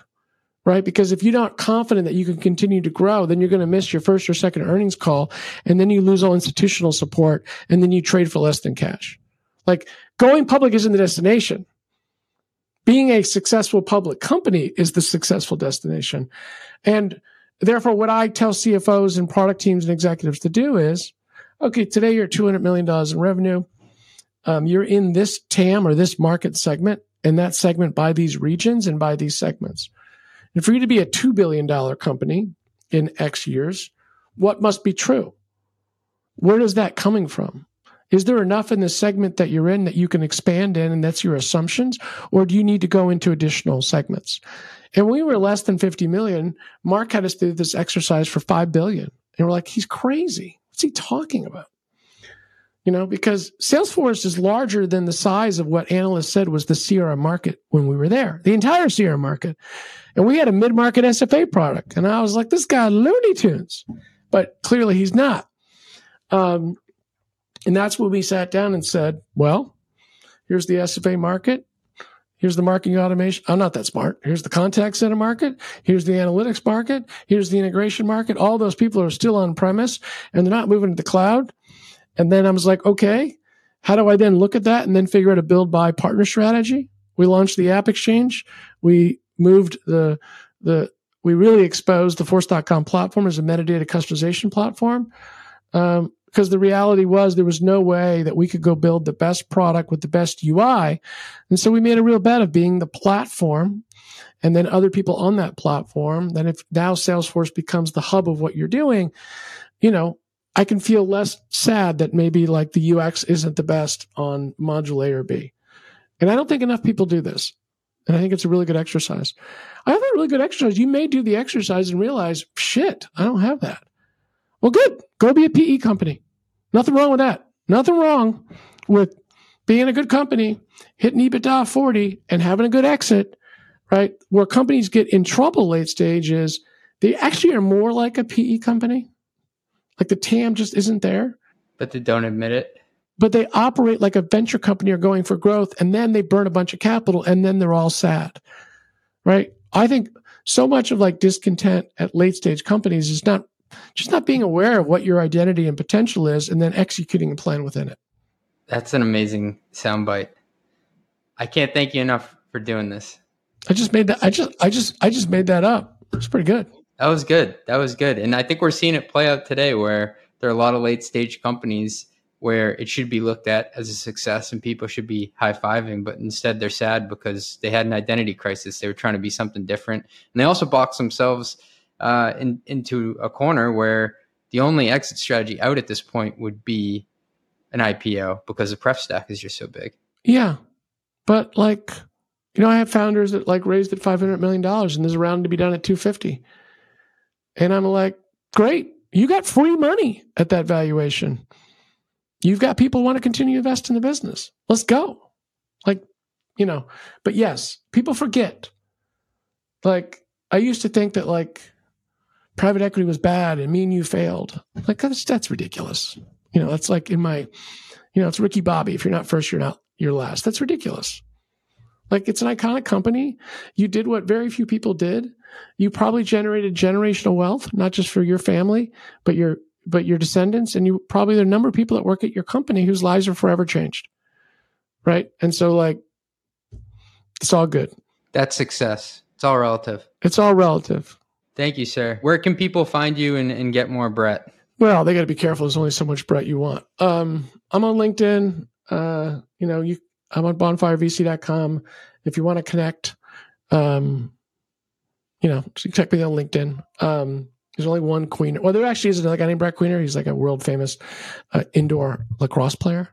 right? Because if you're not confident that you can continue to grow, then you're going to miss your first or second earnings call. And then you lose all institutional support and then you trade for less than cash. Like going public isn't the destination. Being a successful public company is the successful destination. And Therefore, what I tell CFOs and product teams and executives to do is, okay, today you're $200 million in revenue. Um, you're in this TAM or this market segment and that segment by these regions and by these segments. And for you to be a $2 billion company in X years, what must be true? Where is that coming from? Is there enough in the segment that you're in that you can expand in and that's your assumptions? Or do you need to go into additional segments? And when we were less than 50 million, Mark had us do this exercise for 5 billion. And we're like, he's crazy. What's he talking about? You know, because Salesforce is larger than the size of what analysts said was the CRM market when we were there, the entire CRM market. And we had a mid market SFA product. And I was like, this guy Looney Tunes. But clearly he's not. Um, and that's when we sat down and said, well, here's the SFA market. Here's the marketing automation. I'm not that smart. Here's the contact center market. Here's the analytics market. Here's the integration market. All those people are still on premise and they're not moving to the cloud. And then I was like, okay, how do I then look at that and then figure out a build buy partner strategy? We launched the AppExchange. We moved the, the, we really exposed the force.com platform as a metadata customization platform. Um, because the reality was there was no way that we could go build the best product with the best UI. And so we made a real bet of being the platform and then other people on that platform. Then if now Salesforce becomes the hub of what you're doing, you know, I can feel less sad that maybe like the UX isn't the best on module A or B. And I don't think enough people do this. And I think it's a really good exercise. I have a really good exercise. You may do the exercise and realize, shit, I don't have that. Well, good. Go be a PE company. Nothing wrong with that. Nothing wrong with being a good company, hitting EBITDA 40 and having a good exit, right? Where companies get in trouble late stage is they actually are more like a PE company. Like the TAM just isn't there. But they don't admit it. But they operate like a venture company or going for growth and then they burn a bunch of capital and then they're all sad. Right? I think so much of like discontent at late stage companies is not just not being aware of what your identity and potential is and then executing a plan within it. That's an amazing soundbite. I can't thank you enough for doing this. I just made that I just I just I just made that up. It's pretty good. That was good. That was good. And I think we're seeing it play out today where there are a lot of late stage companies where it should be looked at as a success and people should be high fiving, but instead they're sad because they had an identity crisis. They were trying to be something different. And they also boxed themselves uh, in, into a corner where the only exit strategy out at this point would be an IPO because the pref stack is just so big. Yeah. But like, you know, I have founders that like raised at $500 million and there's a round to be done at 250. And I'm like, great. You got free money at that valuation. You've got people want to continue to invest in the business. Let's go. Like, you know, but yes, people forget. Like, I used to think that like private equity was bad and me and you failed. Like that's that's ridiculous. You know, that's like in my, you know, it's Ricky Bobby. If you're not first, you're not you're last. That's ridiculous. Like it's an iconic company. You did what very few people did. You probably generated generational wealth, not just for your family, but your but your descendants, and you probably the number of people that work at your company whose lives are forever changed. Right. And so like it's all good. That's success. It's all relative. It's all relative. Thank you, sir. Where can people find you and, and get more Brett? Well, they got to be careful. There's only so much Brett you want. Um, I'm on LinkedIn. Uh, you know, you, I'm on bonfirevc.com. If you want to connect, um, you know, check me on LinkedIn. Um, there's only one Queen. Well, there actually is another guy named Brett Queener. He's like a world famous uh, indoor lacrosse player.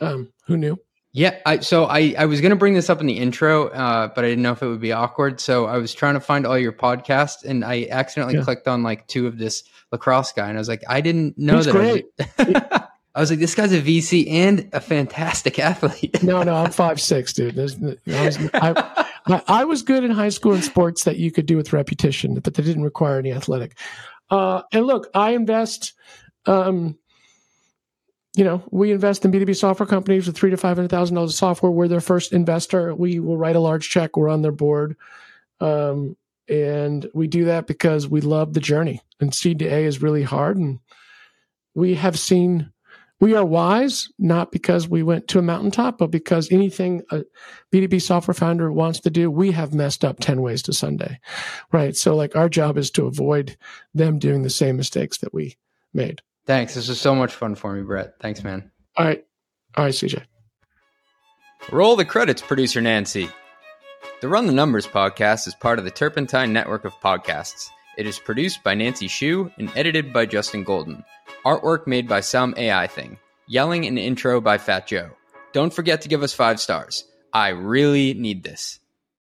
Um, who knew? Yeah, I, so I, I was going to bring this up in the intro, uh, but I didn't know if it would be awkward. So I was trying to find all your podcasts, and I accidentally yeah. clicked on like two of this lacrosse guy, and I was like, I didn't know He's that. Great. I was, <laughs> I was like, this guy's a VC and a fantastic <laughs> athlete. no, no, I'm five six, dude. I was, I, I, I was good in high school in sports that you could do with repetition, but they didn't require any athletic. Uh, and look, I invest. Um, you know, we invest in B2B software companies with three to five hundred thousand dollars of software. We're their first investor. We will write a large check. We're on their board. Um, and we do that because we love the journey. And seed to A is really hard. And we have seen we are wise, not because we went to a mountaintop, but because anything a B2B software founder wants to do, we have messed up 10 ways to Sunday. Right. So like our job is to avoid them doing the same mistakes that we made. Thanks. This was so much fun for me, Brett. Thanks, man. All right. All right, CJ. Roll the credits, producer Nancy. The Run the Numbers podcast is part of the Turpentine network of podcasts. It is produced by Nancy Shue and edited by Justin Golden. Artwork made by some AI thing. Yelling an intro by Fat Joe. Don't forget to give us five stars. I really need this.